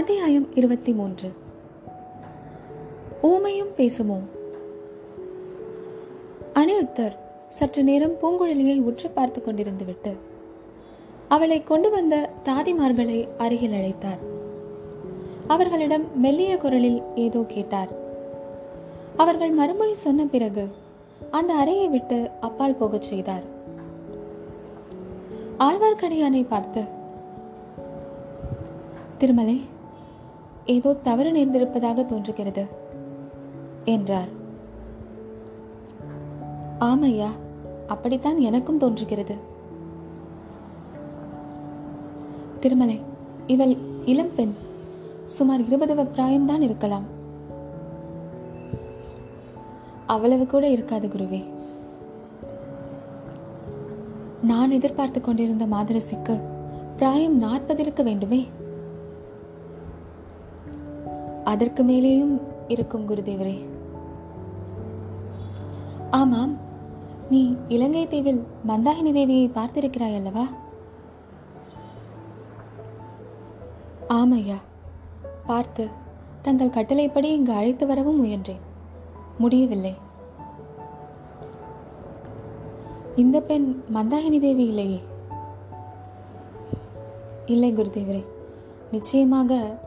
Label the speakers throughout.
Speaker 1: அத்தியாயம் இருபத்தி மூன்று. ஊமையும் பேசுமோ அனிருத்தர் சற்று நேரம் பூங்குழலியை உற்று பார்த்து கொண்டிருந்து விட்டு அவளை கொண்டு வந்த தாதிமார்களை அருகில் அழைத்தார். அவர்களிடம் மெல்லிய குரலில் ஏதோ கேட்டார். அவர்கள் மறுமொழி சொன்ன பிறகு அந்த அறையை விட்டு அப்பால் போகச் செய்தார். ஆழ்வார்க்கடியானை பார்த்து திருமலை ஏதோ தவறு நேர்ந்திருப்பதாக தோன்றுகிறது என்றார். ஆமையா அப்படித்தான் எனக்கும் தோன்றுகிறது. திருமலை இவள் இளம் பெண் சுமார் இருபது பிராயம்தான் இருக்கலாம். அவ்வளவு கூட இருக்காது குருவே. நான் எதிர்பார்த்து கொண்டிருந்த மாதரசிக்கு பிராயம் நாற்பது இருக்க வேண்டுமே? அதற்கு மேலேயும் இருக்கும் குருதேவரே. ஆமாம் நீ இலங்கை தீவில் மந்தாகினி தேவியை பார்த்திருக்கிறாய் அல்லவா? ஆமையா பார்த்து தங்கள் கட்டளைப்படி இங்கு அழைத்து வரவும் முயன்றேன். முடியவில்லை. இந்த பெண் மந்தாகினி தேவி இல்லையே? இல்லை குருதேவரே நிச்சயமாக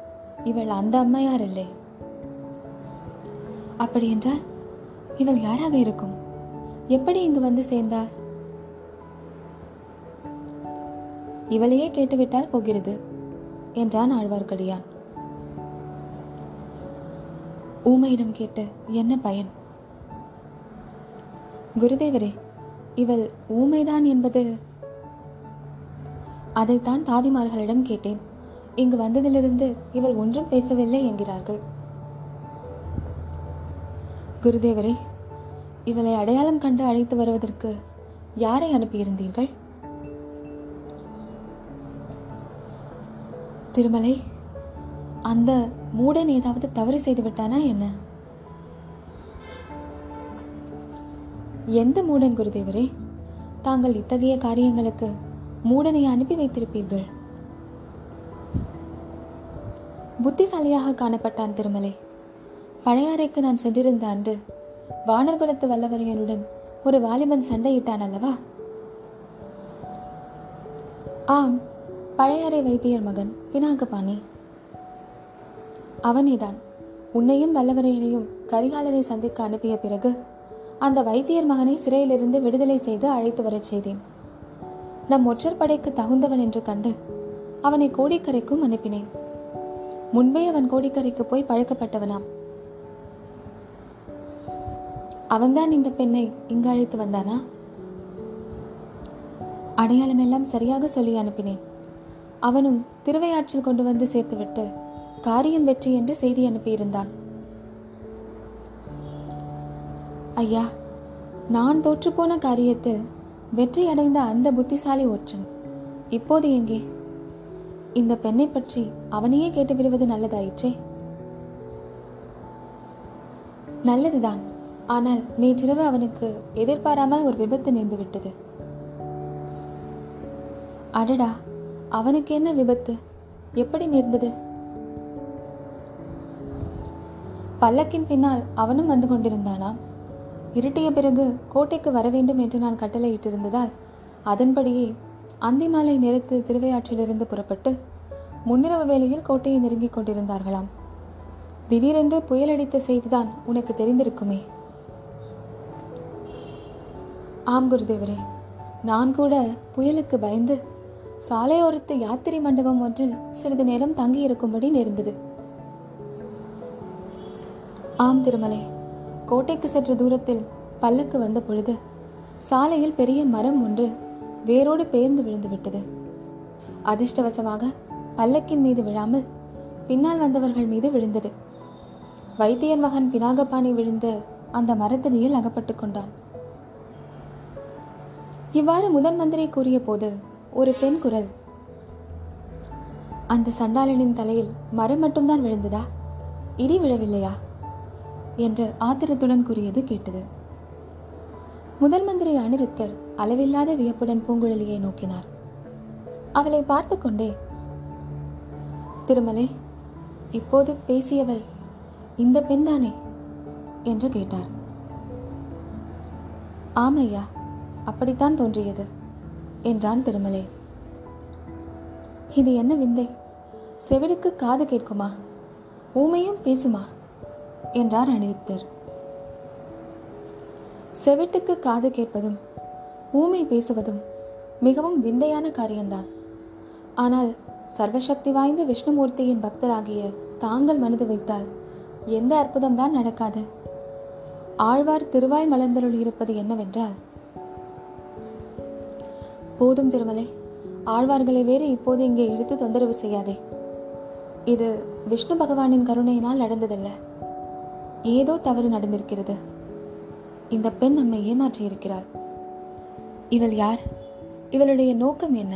Speaker 1: இவள் அந்த அம்மையார் இல்லை. அப்படி என்றால் இவள் யாராக இருக்கும்? எப்படி இங்கு வந்து சேர்ந்தாள்? இவளையே கேட்டுவிட்டால் போகிறது என்றான் ஆழ்வார்க்கடியான். ஊமையிடம் கேட்டு என்ன பயன்? குருதேவரே இவள் ஊமைதான் என்பது? அதைத்தான் தாதிமார்களிடம் கேட்டேன். இங்கு வந்ததிலிருந்து இவள் ஒன்றும் பேசவில்லை என்கிறார்கள். குருதேவரே இவளை அடையாளம் கண்டு அழைத்து வருவதற்கு யாரை அனுப்பியிருந்தீர்கள்? திருமலை அந்த மூடன் ஏதாவது தவறு செய்து விட்டானா என்ன? எந்த மூடன் குருதேவரே தாங்கள் இத்தகைய காரியங்களுக்கு மூடனை அனுப்பி வைத்திருப்பீர்கள்? புத்திசாலியாக காணப்பட்டான் திருமலை. பழையாறைக்கு நான் சென்றிருந்த அன்று வானர்குலத்து வல்லவரையனுடன் ஒரு வாலிபன் சண்டையிட்டான் அல்லவா? ஆம் பழையாறை வைத்தியர் மகன் பினாகபாணி. அவனேதான். உன்னையும் வல்லவரையனையும் கரிகாலரை சந்திக்க அனுப்பிய பிறகு அந்த வைத்தியர் மகனை சிறையிலிருந்து விடுதலை செய்து அழைத்து வரச் செய்தேன். நம் ஒற்றர் படைக்கு தகுந்தவன் என்று கண்டு அவனை கோடிக்கரைக்கும் அனுப்பினேன். முன்பே அவன் கோடிக்கரைக்கு போய் பழக்கப்பட்டவனாம். அவன்தான் இந்த பெண்ணை இங்கு அழைத்து வந்தானா? அடையாளமெல்லாம் சரியாக சொல்லி அனுப்பினேன். அவனும் திருவையாற்றில் கொண்டு வந்து சேர்த்துவிட்டு காரியம் வெற்றி என்று செய்தி அனுப்பியிருந்தான். ஐயா நான் தோற்றுப்போன காரியத்தில் வெற்றி அடைந்த அந்த புத்திசாலி ஒற்றன். இப்போது எங்கே? இந்த பெண்ணை பற்றி அவனையே கேட்டுவிடுவது நல்லதாயிற்றே? நல்லதுதான். ஆனால் நேற்றிரவு அவனுக்கு எதிர்பாராமல் ஒரு விபத்து நேர்ந்து விட்டது அடடா அவனுக்கு என்ன விபத்து? எப்படி நேர்ந்தது? பல்லக்கின் பின்னால் அவனும் வந்து கொண்டிருந்தானாம் இருட்டிய பிறகு கோட்டைக்கு வர வேண்டும் என்று நான் கட்டளையிட்டிருந்ததால் அதன்படியே அந்திமாலை நேரத்தில் திருவையாற்றிலிருந்து புறப்பட்டு முன்னிரவு வேளையில் கோட்டையை நெருங்கிக் கொண்டிருந்தார்களாம். திடீரென்று புயலடித்த செய்திதான் உனக்கு தெரிந்திருக்குமே. ஆம் குருதேவரே நான் கூட புயலுக்கு பயந்து சாலையோரத்து யாத்திரை மண்டபம் ஒன்றில் சிறிது நேரம் தங்கியிருக்கும்படி நேர்ந்தது. ஆம் திருமலை கோட்டைக்கு சற்று தூரத்தில் பல்லக்கு வந்த பொழுது சாலையில் பெரிய மரம் ஒன்று வேரோடு பெயர்ந்து விழுந்து விட்டது. அதிர்ஷ்டவசமாக பல்லக்கின் மீது விழாமல் பின்னால் வந்தவர்கள் மீது விழுந்தது. வைத்தியர் மகன் பினாகபாணி விழுந்து அந்த மரத்தடியில் அகப்பட்டு கொண்டான். இவ்வாறு முதன் மந்திரி கூறிய போது ஒரு பெண் குரல் அந்த சண்டாளனின் தலையில் மரம் மட்டும்தான் விழுந்ததா? இடி விழவில்லையா? என்று ஆத்திரத்துடன் கூறியது கேட்டது. முதல் மந்திரி அனிருத்தர் அளவில்லாத வியப்புடன் பூங்குழலியை நோக்கினார். அவளை பார்த்து கொண்டே திருமலை இப்போது பேசியவள் இந்த பெண்தானே என்று கேட்டார். ஆமையா அப்படித்தான் தோன்றியது என்றான் திருமலை. இது என்ன விந்தை? செவிடுக்கு காது கேட்குமா? ஊமையும் பேசுமா? என்றார் அனிருத்தர். செவிட்டுக்கு காது கேட்பதும் ஊமை பேசுவதும் மிகவும் விந்தையான காரியம்தான். ஆனால் சர்வசக்தி வாய்ந்த விஷ்ணுமூர்த்தியின் பக்தராகிய தாங்கள் மனது வைத்தால் எந்த அற்புதம்தான் நடக்காது. ஆழ்வார் திருவாய் மலர்ந்தருள் இருப்பது என்னவென்றால் போதும் திருமலை ஆழ்வார்களை வேறு இப்போது இங்கே இழுத்து தொந்தரவு செய்யாதே. இது விஷ்ணு பகவானின் கருணையினால் நடந்ததல்ல. ஏதோ தவறு நடந்திருக்கிறது. இந்த பெண் நம்மை ஏமாற்றியிருக்கிறாள். இவள் யார்? இவளுடைய நோக்கம் என்ன?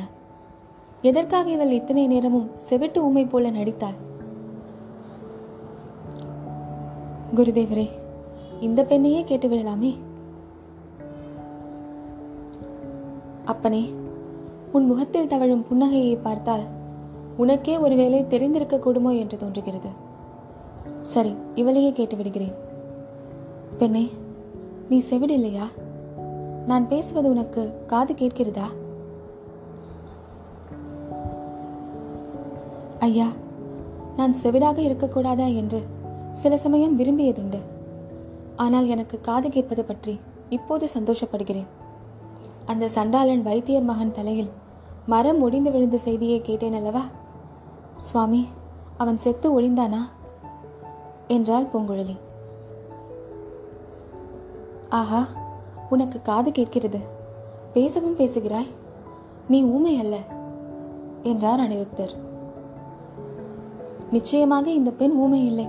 Speaker 1: எதற்காக இவள் இத்தனை நேரமும் செவிட்டு ஊமை போல நடித்தாள்? குருதேவரே இந்த பெண்ணையே கேட்டு விடலாமே அப்பனே உன் முகத்தில் தவழும் புன்னகையை பார்த்தால் உனக்கே ஒருவேளை தெரிந்திருக்கக்கூடுமோ என்று தோன்றுகிறது. சரி இவளையே கேட்டு விடுகிறேன் பெண்ணே நீ செவிடில்லையா? நான் பேசுவது உனக்கு காது கேட்கிறதா? ஐயா நான் செவிடாக இருக்கக்கூடாதா என்று சில சமயம் விரும்பியதுண்டு. ஆனால் எனக்கு காது கேட்பது பற்றி இப்போது சந்தோஷப்படுகிறேன். அந்த சண்டாளன் வைத்தியர் மகன் தலையில் மரம் ஒடிந்து விழுந்த செய்தியை கேட்டேன் அல்லவா? சுவாமி அவன் செத்து ஒழிந்தானா என்றாள் பூங்குழலி. ஆஹா உனக்கு காது கேட்கிறது. பேசவும் பேசுகிறாய். நீ ஊமை அல்ல என்றார் அனிருத்தர். நிச்சயமாக இந்த பெண் ஊமை இல்லை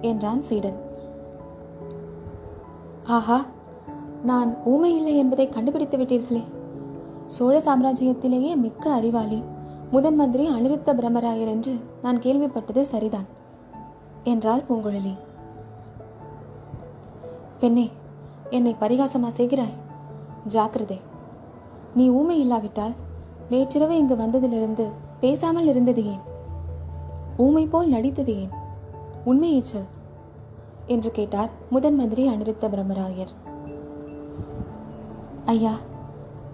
Speaker 1: என்றான் சீடன். ஆஹா நான் ஊமை இல்லை என்பதை கண்டுபிடித்து விட்டீர்களே. சோழ சாம்ராஜ்யத்திலேயே மிக்க அறிவாளி முதன் மந்திரி அனிருத்த பிரம்மராயர் என்று நான் கேள்விப்பட்டது சரிதான் என்றாள் பூங்குழலி. பெண்ணே என்னை பரிகாசமா செய்கிறாய்? ஜாக்கிரதை. நீ ஊமை இல்லாவிட்டால் நேற்றிரவு இங்கு வந்ததிலிருந்து பேசாமல் இருந்தது ஏன்? ஊமை போல் நடித்தது ஏன்? உண்மையை சொல் என்று கேட்டார் முதன் மந்திரி அனிருத்த பிரம்மராயர். ஐயா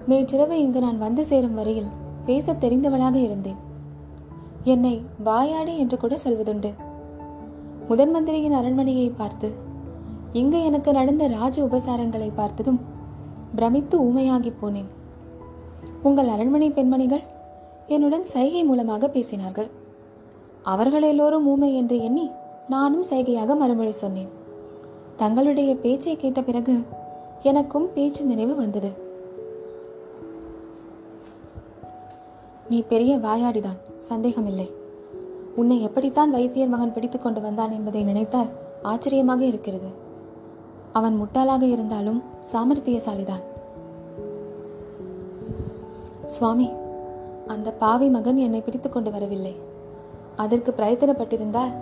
Speaker 1: நேற்றிரவு இங்கு நான் வந்து சேரும் வரையில் பேசத் தெரிந்தவளாக இருந்தேன். என்னை வாயாடி என்று கூட சொல்வதுண்டு. முதன் மந்திரியின் அரண்மனையை பார்த்து இங்கு எனக்கு நடந்த ராஜ உபசாரங்களை பார்த்ததும் பிரமித்து ஊமையாகி போனேன். உங்கள் அரண்மனை பெண்மணிகள் என்னுடன் சைகை மூலமாக பேசினார்கள். அவர்கள் எல்லோரும் ஊமை என்று எண்ணி நானும் சைகையாக மறுமொழி சொன்னேன். தங்களுடைய பேச்சை கேட்ட பிறகு எனக்கும் பேச்சு நினைவு வந்தது. நீ பெரிய வாயாடிதான் சந்தேகமில்லை. உன்னை எப்படித்தான் வைத்தியர் மகன் பிடித்துக்கொண்டு வந்தான் என்பதை நினைத்தால் ஆச்சரியமாக இருக்கிறது. அவன் முட்டாளாக இருந்தாலும் சாமர்த்தியசாலிதான். சுவாமி அந்த பாவி மகன் என்னை பிடித்து கொண்டு வரவில்லை. அதற்கு பிரயத்தனப்பட்டிருந்தால்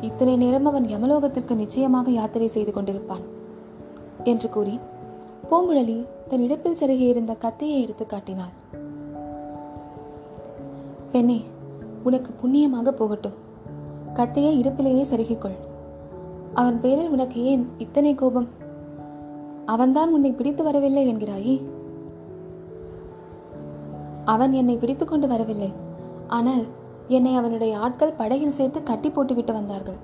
Speaker 1: இத்தனை நேரம் அவன் யமலோகத்திற்கு நிச்சயமாக யாத்திரை செய்து கொண்டிருப்பான் என்று கூறி பூங்குழலி தன் இடுப்பில் செருகியிருந்த கத்தையை கத்தியை எடுத்து காட்டினாள். பெண்ணே உனக்கு புண்ணியமாக போகட்டும். கத்தியை இடுப்பிலேயே செருகிக்கொள். அவன் பேரில் உனக்கு ஏன் இத்தனை கோபம்? அவன்தான் உன்னை பிடித்து வரவில்லை என்கிறாயே. அவன் என்னை பிடித்து கொண்டு வரவில்லை. ஆனால் என்னை அவனுடைய ஆட்கள் படகில் சேர்த்து கட்டி போட்டுவிட்டு வந்தார்கள்.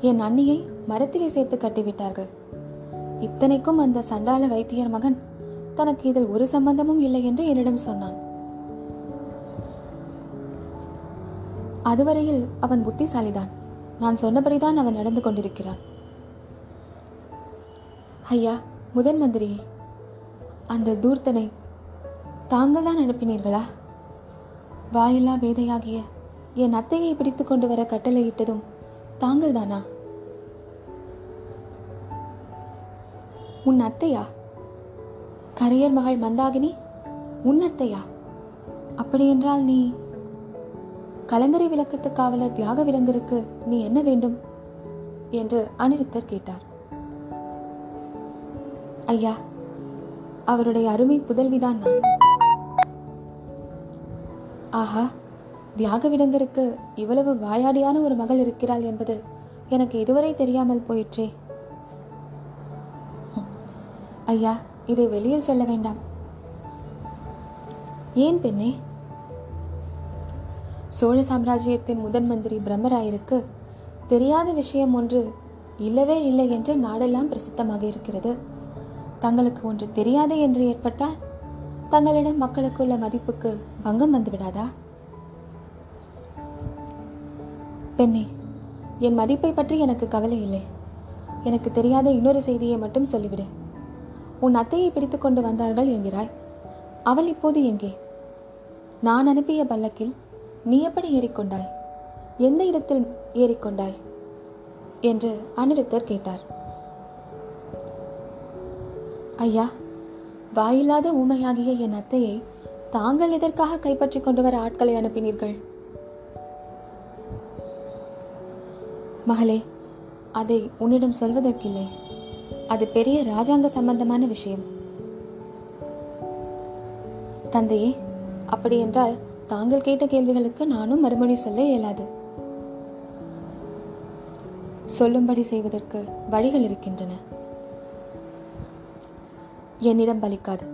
Speaker 1: என் அண்ணியை மரத்திலே சேர்த்து கட்டிவிட்டார்கள். இத்தனைக்கும் அந்த சண்டால வைத்தியர் மகன் தனக்கு இதில் ஒரு சம்பந்தமும் இல்லை என்று என்னிடம் சொன்னான். அதுவரையில் அவன் புத்திசாலிதான். நான் சொன்னபடிதான் அவன் நடந்து கொண்டிருக்கிறான். ஐயா முதன் மந்திரியே அந்த தூர்த்தனை தாங்கள் தான் அனுப்பினீர்களா? வாயில்லா வேதையாகிய என் அத்தையை பிடித்து கொண்டு வர கட்டளையிட்டதும் தாங்கள் தானா உன் அத்தையா? கரையர் மகள் மந்தாகினி உன் அத்தையா? அப்படியென்றால் நீ கலங்கரை விளக்கத்து காவலர் தியாக விலங்கருக்கு நீ என்ன வேண்டும்? என்று அனிருத்தர் கேட்டார். ஐயா அவருடைய அருமை புதல்விதான் நான். ஆஹா தியாகவிடங்கருக்கு இவ்வளவு வாயாடியான ஒரு மகள் இருக்கிறாள் என்பது எனக்கு இதுவரை தெரியாமல் போயிற்றே. ஐயா இதை வெளியில் சொல்ல வேண்டாம். ஏன் பெண்ணே? சோழ சாம்ராஜ்யத்தின் முதன் மந்திரி பிரம்மராயருக்கு தெரியாத விஷயம் ஒன்று இல்லவே இல்லை என்று நாடெல்லாம் பிரசித்தமாக இருக்கிறது. தங்களுக்கு ஒன்று தெரியாது என்று ஏற்பட்டால் தங்களிடம் மக்களுக்குள்ள மதிப்புக்கு பங்கம் வந்துவிடாதா பெண்ணே என் மதிப்பை பற்றி எனக்கு கவலை இல்லை. எனக்கு தெரியாத இன்னொரு செய்தியை மட்டும் சொல்லிவிடு. உன் அத்தையை பிடித்து கொண்டு வந்தார்கள் என்கிறாய். அவள் இப்போது எங்கே? நான் அனுப்பிய பல்லக்கில் நீ எப்படி ஏறிக்கொண்டாய்? எந்த இடத்தில் ஏறிக்கொண்டாய்? என்று அனிருத்தர் கேட்டார். ஐயா வாயில்லாத ஊமையாகிய என் அத்தையை தாங்கள் எதற்காக கைப்பற்றிக் கொண்டு வர ஆட்களை அனுப்பினீர்கள்? மகளே அதை உன்னிடம் சொல்வதற்கில்லை. அது பெரிய ராஜாங்க சம்பந்தமான விஷயம். தந்தையே அப்படியென்றால் தாங்கள் கேட்ட கேள்விகளுக்கு நானும் மறுமொழி சொல்ல இயலாது. சொல்லும்படி செய்வதற்கு வழிகள் இருக்கின்றன. என்னிடம் பலிக்காது.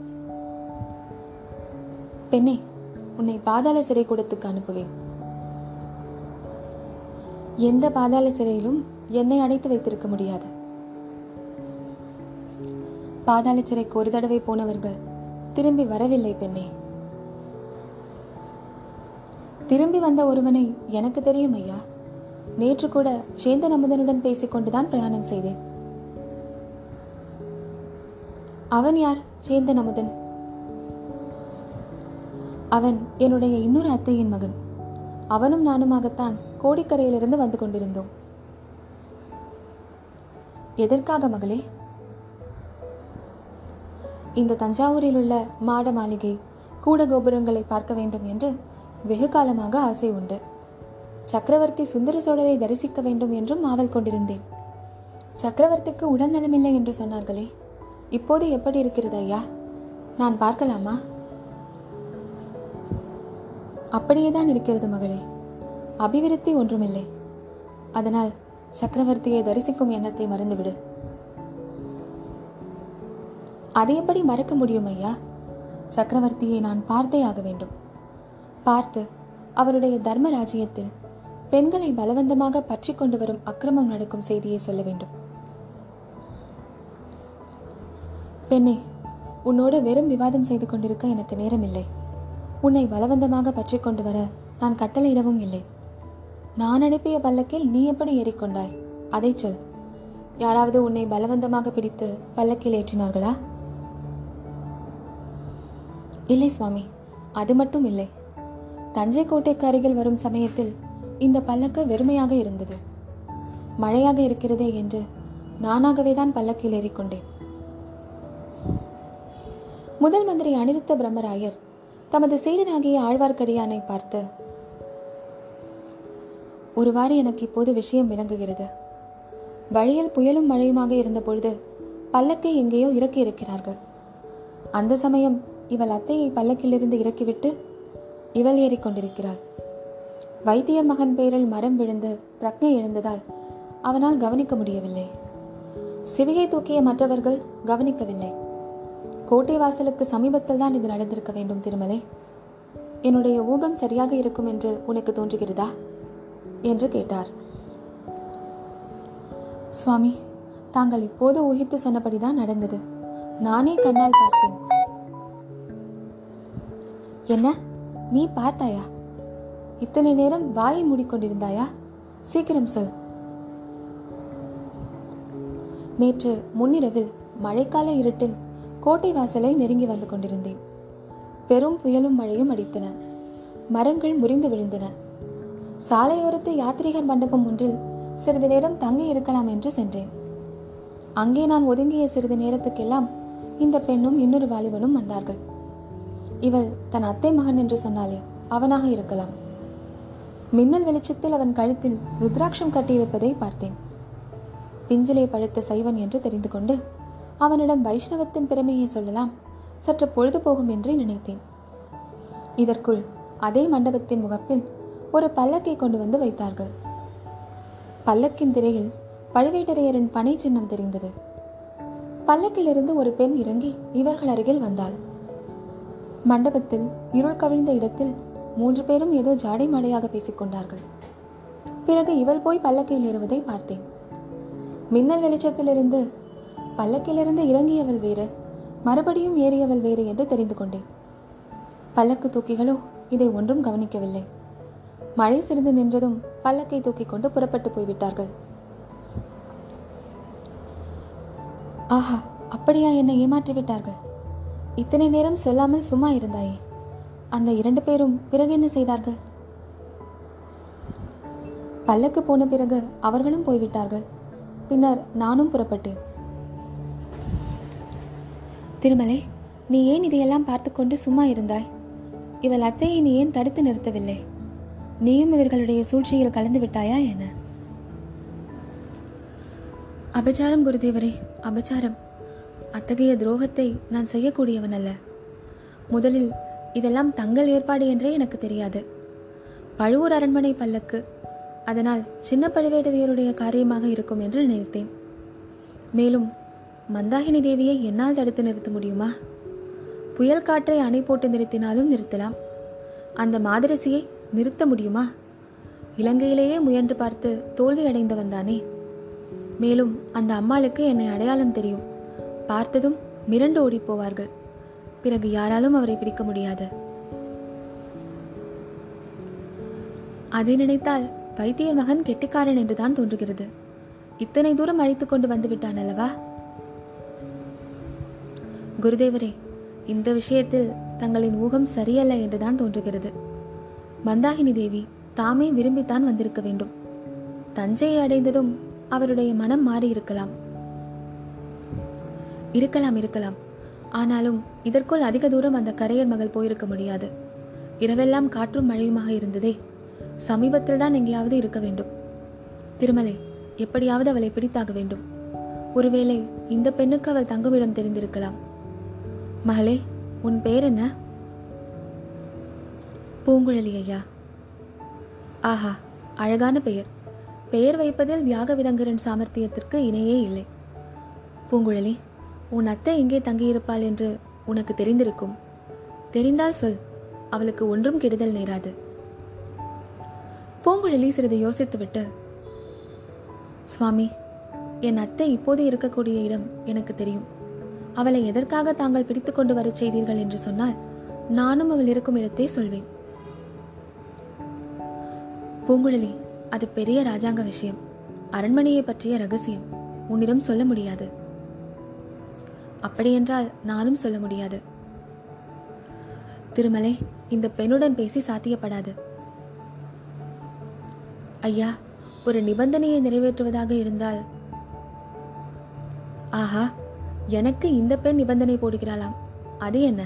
Speaker 1: பெண்ணே உன்னை பாதாள சிறை கூடத்துக்கு அனுப்புவேன். எந்த பாதாள சிறையிலும் என்னை அடைத்து வைத்திருக்க முடியாது. பாதாள சிறைக்கு ஒரு தடவை போனவர்கள் திரும்பி வரவில்லை பெண்ணே. திரும்பி வந்த ஒருவனை எனக்கு தெரியும் ஐயா. நேற்று கூட சேந்தன் அமுதனுடன் பேசிக்கொண்டுதான் பிரயாணம் செய்தேன். அவன் யார்? சேந்தன் அமுதன். அவன் என்னுடைய இன்னொரு அத்தையின் மகன். அவனும் நானுமாகத்தான் கோடிக்கரையிலிருந்து வந்து கொண்டிருந்தோம். எதற்காக மகளே? இந்த தஞ்சாவூரில் உள்ள மாட மாளிகை கூட கோபுரங்களை பார்க்க வேண்டும் என்று வெகு காலமாக ஆசை உண்டு. சக்கரவர்த்தி சுந்தர சோழரை தரிசிக்க வேண்டும் என்றும் ஆவல் கொண்டிருந்தேன். சக்கரவர்த்திக்கு உடல் நலமில்லை என்று சொன்னார்களே இப்போது எப்படி இருக்கிறது ஐயா? நான் பார்க்கலாமா? அப்படியேதான் இருக்கிறது மகளே அபிவிருத்தி ஒன்றுமில்லை. அதனால் சக்கரவர்த்தியை தரிசிக்கும் எண்ணத்தை மறந்துவிடு. அதை எப்படி மறக்க முடியும் ஐயா? சக்கரவர்த்தியை நான் பார்த்தே ஆக வேண்டும். பார்த்து அவருடைய தர்ம ராஜ்யத்தில் பெண்களை பலவந்தமாக பற்றி கொண்டு வரும் அக்கிரமம் நடக்கும் செய்தியை சொல்ல வேண்டும். பெண்ணே உன்னோடு வெறும் விவாதம் செய்து கொண்டிருக்க எனக்கு நேரமில்லை. உன்னை பலவந்தமாக பற்றி கொண்டு வர நான் கட்டளையிடவும் இல்லை. நான் அனுப்பிய பல்லக்கில் நீ எப்படி ஏறிக்கொண்டாய் அதை சொல். யாராவது உன்னை பலவந்தமாக பிடித்து பல்லக்கில் ஏற்றினார்களா? இல்லை சுவாமி அது மட்டும் இல்லை. தஞ்சை கோட்டைக்கு அருகில் வரும் சமயத்தில் இந்த பல்லக்கு வெறுமையாக இருந்தது. மழையாக இருக்கிறதே என்று நானாகவே தான் பல்லக்கில் ஏறிக்கொண்டேன். முதல் மந்திரி அனிருத்த பிரம்மராயர் தமது சீடனாகிய ஆழ்வார்க்கடியானை பார்த்து ஒருவாறு எனக்கு இப்போது விஷயம் விளங்குகிறது. வழியில் புயலும் மழையுமாக இருந்த பொழுது பல்லக்கை எங்கேயோ இறக்கி இருக்கிறார்கள் அந்த சமயம் இவள் அத்தையை பல்லக்கிலிருந்து இறக்கிவிட்டு இவள் ஏறிக்கொண்டிருக்கிறாள். வைத்தியர் மகன் பேரில் மரம் விழுந்து பிரக்ஞை எழுந்ததால் அவனால் கவனிக்க முடியவில்லை. சிவிகை தூக்கிய மற்றவர்கள் கவனிக்கவில்லை. கோட்டை வாசலுக்கு சமீபத்தில் தான் இது நடந்திருக்க வேண்டும் திருமலை. என்னுடைய ஊகம் சரியாக இருக்கும் என்று உனக்கு தோன்றுகிறதா? என்று கேட்டார். சுவாமி தாங்கள் இப்போது ஊகித்து சொன்னபடிதான் நடந்தது. நானே கண்ணால் பார்த்தேன். என்ன? நீ பார்த்தாயா? இத்தனை நேரம் வாயை மூடிக்கொண்டிருந்தாயா? சீக்கிரம் சொல். நேற்று முன்னிரவில் மழைக்கால இருட்டில் கோட்டை வாசலை நெருங்கி வந்து கொண்டிருந்தேன். பெரும் புயலும் மழையும் அடித்தன. மரங்கள் முறிந்து விழுந்தன. சாலையோரத்து யாத்ரீகர் மண்டபம் ஒன்றில் சிறிது நேரம் தங்கி இருக்கலாம் என்று சென்றேன். அங்கே நான் ஒதுங்கிய சிறிது நேரத்துக்கெல்லாம் இந்த பெண்ணும் இன்னொரு வாலிபனும் வந்தார்கள். இவள் தன் அத்தை மகன் என்று சொன்னாலே அவனாக இருக்கலாம். மின்னல் வெளிச்சத்தில் அவன் கழுத்தில் ருத்ராட்சம் கட்டியிருப்பதை பார்த்தேன். பிஞ்சிலே பழுத்த சைவன் என்று தெரிந்து கொண்டு அவனிடம் வைஷ்ணவத்தின் பெருமையை சொல்லலாம் சற்று பொழுது போகும் என்று நினைத்தேன். இதற்குள் அதே மண்டபத்தின் முகப்பில் ஒரு பல்லக்கை கொண்டு வந்து வைத்தார்கள். பல்லக்கின் திரையில் பழுவேட்டரையரின் பனை சின்னம் தெரிந்தது. பல்லக்கிலிருந்து ஒரு பெண் இறங்கி இவர்கள் அருகில் வந்தாள். மண்டபத்தில் இருள் கவிழ்ந்த இடத்தில் மூன்று பேரும் ஏதோ ஜாடை மாடையாக பேசிக்கொண்டார்கள் பிறகு இவள் போய் பல்லக்கையில் ஏறுவதை பார்த்தேன். மின்னல் வெளிச்சத்திலிருந்து பல்லக்கிலிருந்து இறங்கியவள் வேறு மறுபடியும் ஏறியவள் வேறு என்று தெரிந்து கொண்டேன். பல்லக்கு தூக்கிகளோ இதை ஒன்றும் கவனிக்கவில்லை. மழை சிறிது நின்றதும் பல்லக்கை தூக்கி கொண்டு புறப்பட்டு போய்விட்டார்கள். ஆஹா அப்படியா என்னை ஏமாற்றி விட்டார்கள் இத்தனை நேரம் சொல்லாமல் சும்மா இருந்தாயே? அந்த இரண்டு பேரும் பிறகு என்ன செய்தார்கள்? பல்லக்கு போன பிறகு அவர்களும் போய்விட்டார்கள். பின்னர் நானும் புறப்பட்டேன். திருமலை நீ ஏன் இதையெல்லாம் பார்த்து கொண்டு சும்மா இருந்தாய்? இவள் அத்தையை நீ ஏன் தடுத்து நிறுத்தவில்லை? நீயும் இவர்களுடைய சூழ்ச்சியில் கலந்து விட்டாயா என்ன? அபச்சாரம் குருதேவரே அபச்சாரம். அத்தகைய துரோகத்தை நான் செய்யக்கூடியவன் அல்ல முதலில் இதெல்லாம் தங்கள் ஏற்பாடு என்றே எனக்கு தெரியாது. பழுவூர் அரண்மனை பல்லக்கு அதனால் சின்ன பழுவேட்டரையருடைய காரியமாக இருக்கும் என்று நினைத்தேன். மேலும் மந்தாகினி தேவியை என்னால் தடுத்து நிறுத்த முடியுமா? புயல் காற்றை அணை போட்டு நிறுத்தினாலும் நிறுத்தலாம். அந்த மாதரசியை நிறுத்த முடியுமா? இலங்கையிலேயே முயன்று பார்த்து தோல்வி அடைந்தவன் தானே. மேலும் அந்த அம்மாளுக்கு என்னை அடையாளம் தெரியும். பார்த்ததும் மிரண்டு ஓடிப் போவார்கள் பிறகு யாராலும் அவரை பிடிக்க முடியாது. அதை நினைத்தால் வைத்தியர் மகன் கெட்டிக்காரன் என்றுதான் தோன்றுகிறது. இத்தனை தூரம் அழைத்துக் கொண்டு வந்து விட்டான் அல்லவா? குருதேவரே இந்த விஷயத்தில் தங்களின் ஊகம் சரியல்ல என்றுதான் தோன்றுகிறது. மந்தாகினி தேவி தாமே விரும்பித்தான் வந்திருக்க வேண்டும். தஞ்சையை அடைந்ததும் அவருடைய மனம் மாறியிருக்கலாம். இருக்கலாம் இருக்கலாம். ஆனாலும் இதற்குள் அதிக தூரம் அந்த கரையர் மகள் போயிருக்க முடியாது. இரவெல்லாம் காற்றும் மழையுமாக இருந்ததே. சமீபத்தில் தான் எங்கேயாவது இருக்க வேண்டும். திருமலை எப்படியாவது அவளை பிடித்தாக வேண்டும். ஒருவேளை இந்த பெண்ணுக்கு அவள் தங்குமிடம் தெரிந்திருக்கலாம். மகளே உன் பேர் என்ன? பூங்குழலி ஐயா. ஆஹா அழகான பெயர். பெயர் வைப்பதில் தியாக விடங்கரின் சாமர்த்தியத்திற்கு இணையே இல்லை. பூங்குழலி உன் அத்தை எங்கே தங்கியிருப்பாள் என்று உனக்கு தெரிந்திருக்கும். தெரிந்தால் சொல் அவளுக்கு ஒன்றும் கெடுதல் நேராது. பூங்குழலி சிறிது யோசித்துவிட்டு சுவாமி என் அத்தை இப்போது இருக்கக்கூடிய இடம் எனக்கு தெரியும். அவளை எதற்காக தாங்கள் பிடித்துக்கொண்டு கொண்டு வரச் செய்தீர்கள் என்று சொன்னால் நானும் அவள் இருக்கும் இடத்தை சொல்வேன். பூங்குழலி அது பெரிய ராஜாங்க விஷயம். அரண்மனையை பற்றிய ரகசியம். உன்னிடம் சொல்ல முடியாது. அப்படியென்றால் நானும் சொல்ல முடியாது. திருமலை இந்த பெண்ணுடன் பேசி சாத்தியப்படாது. ஐயா ஒரு நிபந்தனையை நிறைவேற்றுவதாக இருந்தால். ஆஹா எனக்கு இந்த பெண் நிபந்தனை போடுகிறாளாம். அது என்ன?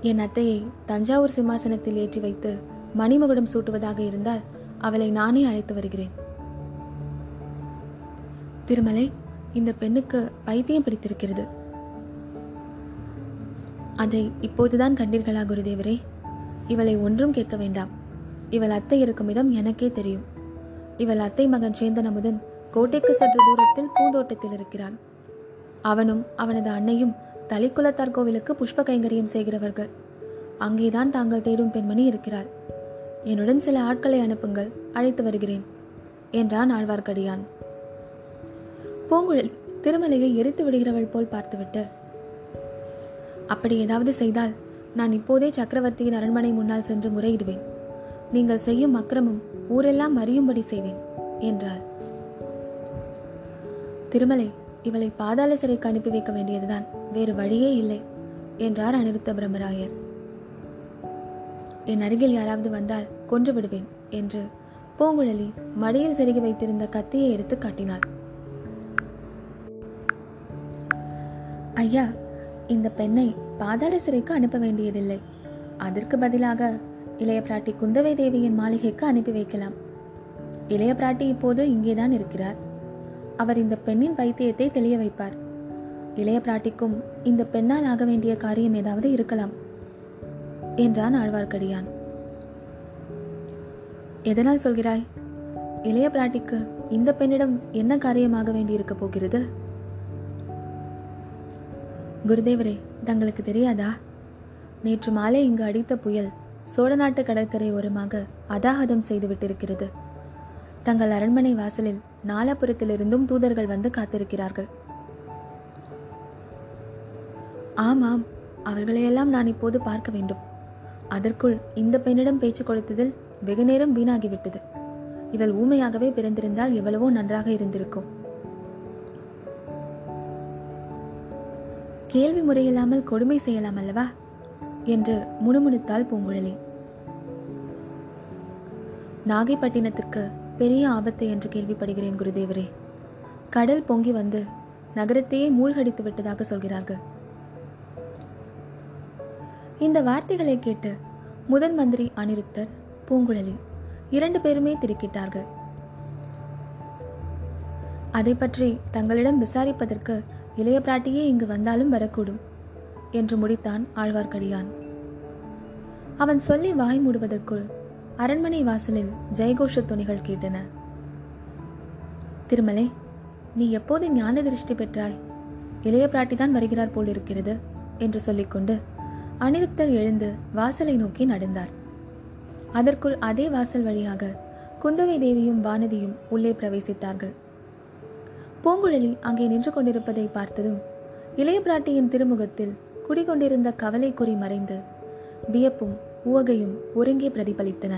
Speaker 1: என் அத்தையை தஞ்சாவூர் சிம்மாசனத்தில் ஏற்றி வைத்து மணிமகுடம் சூட்டுவதாக இருந்தால் அவளை நானே அழைத்து வருகிறேன். திருமலை இந்த பெண்ணுக்கு பைத்தியம் பிடித்திருக்கிறது. அதை இப்போதுதான் கண்டீர்களா குருதேவரே? இவளை ஒன்றும் கேட்க வேண்டாம். இவள் அத்தை இருக்கும் இடம் எனக்கே தெரியும். இவள் அத்தை மகன் சேந்தன் அமுதன் கோட்டைக்கு சற்று தூரத்தில் பூந்தோட்டத்தில் இருக்கிறான். அவனும் அவனது அன்னையும் தலிக்குலத்தார் கோவிலுக்கு புஷ்ப கைங்கரியம் செய்கிறவர்கள். அங்கேதான் தாங்கள் தேடும் பெண்மணி இருக்கிறாள். என்னுடன் சில ஆட்களை அனுப்புங்கள் அழைத்து வருகிறேன் என்றான் ஆழ்வார்க்கடியான். பூங்குழலி திருமலையை எரித்து விடுகிறவள் போல் பார்த்துவிட்டு அப்படி ஏதாவது செய்தால் நான் இப்போதே சக்கரவர்த்தியின் அரண்மனை முன்னால் சென்று முறையிடுவேன். நீங்கள் செய்யும் அக்கிரமம் ஊரெல்லாம் அறியும்படி செய்வேன் என்றாள். திருமலை இவளை பாதாள சிறைக்கு அனுப்பி வைக்க வேண்டியதுதான். வேறு வழியே இல்லை என்றார் அனிருத்த பிரம்மராயர். என் அருகில் யாராவது வந்தால் கொன்று விடுவேன் என்று பூங்குழலி மடியில் செருகி வைத்திருந்த கத்தியை எடுத்து காட்டினாள். ஐயா இந்த பெண்ணை பாதாள சிறைக்கு அனுப்ப வேண்டியதில்லை. அதற்கு பதிலாக இளைய பிராட்டி குந்தவை தேவியின் மாளிகைக்கு அனுப்பி வைக்கலாம். இளைய பிராட்டி இப்போது இங்கேதான் இருக்கிறார். அவர் இந்த பெண்ணின் பைத்தியத்தை தெளிய வைப்பார். இளைய பிராட்டிக்கும் இந்த பெண்ணால் ஆக வேண்டிய காரியம் ஏதாவது இருக்கலாம் என்றான் ஆழ்வார்க்கடியான். எதனால் சொல்கிறாய்? இளைய பிராட்டிக்கு இந்த பெண்ணிடம் என்ன காரியமாக வேண்டியிருக்க போகிறது? குருதேவரே தங்களுக்கு தெரியாதா? நேற்று மாலை இங்கு அடித்த புயல் சோழ நாட்டு கடற்கரை ஓரமாக அதாகதம் செய்து விட்டிருக்கிறது. தங்கள் அரண்மனை வாசலில் நாலாபுரத்திலிருந்தும் தூதர்கள் வந்து காத்திருக்கிறார்கள். ஆமாம் அவர்களையெல்லாம் நான் இப்போது பார்க்க வேண்டும். அதற்குள் இந்த பெண்ணிடம் பேச்சு கொடுத்ததில் வெகு நேரம் வீணாகிவிட்டது. இவள் ஊமையாகவே பிறந்திருந்தால் எவ்வளவோ நன்றாக இருந்திருக்கும். கேள்வி முறையில்லாமல் கொடுமை செய்யலாம் அல்லவா? என்று முணுமுணுத்தாள் பூங்குழலி. நாகைப்பட்டினத்திற்கு பெரிய ஆபத்து என்று கேள்விப்படுகிறேன் குருதேவரே. கடல் பொங்கி வந்து நகரத்தையே மூழ்கடித்து விட்டதாக சொல்கிறார்கள். இந்த வார்த்தைகளை கேட்டு முதன் மந்திரி அனிருத்தர் பூங்குழலி இரண்டு பேருமே திடுக்கிட்டார்கள். அதை பற்றி தங்களிடம் விசாரிப்பதற்கு இளைய பிராட்டியே இங்கு வந்தாலும் வரக்கூடும் என்று முடித்தான் ஆழ்வார்க்கடியான். அவன் சொல்லி வாய் மூடுவதற்குள் அரண்மனை வாசலில் ஜெயகோஷ துணிகள் கேட்டன. திருமலை நீ எப்போது ஞான திருஷ்டி பெற்றாய்? இளைய பிராட்டிதான் வருகிறார் போலிருக்கிறது என்று சொல்லிக்கொண்டு அனிருத்தர் எழுந்து வாசலை நோக்கி நடந்தார். அதற்குள் அதே வாசல் வழியாக குந்தவை தேவியும் வானதியும் உள்ளே பிரவேசித்தார்கள். பூங்குழலி அங்கே நின்று கொண்டிருப்பதை பார்த்ததும் இளைய பிராட்டியின் திருமுகத்தில் குடிகொண்டிருந்த கவலை குறி மறைந்து வியப்பும் உவகையும் ஒருங்கே பிரதிபலித்தன.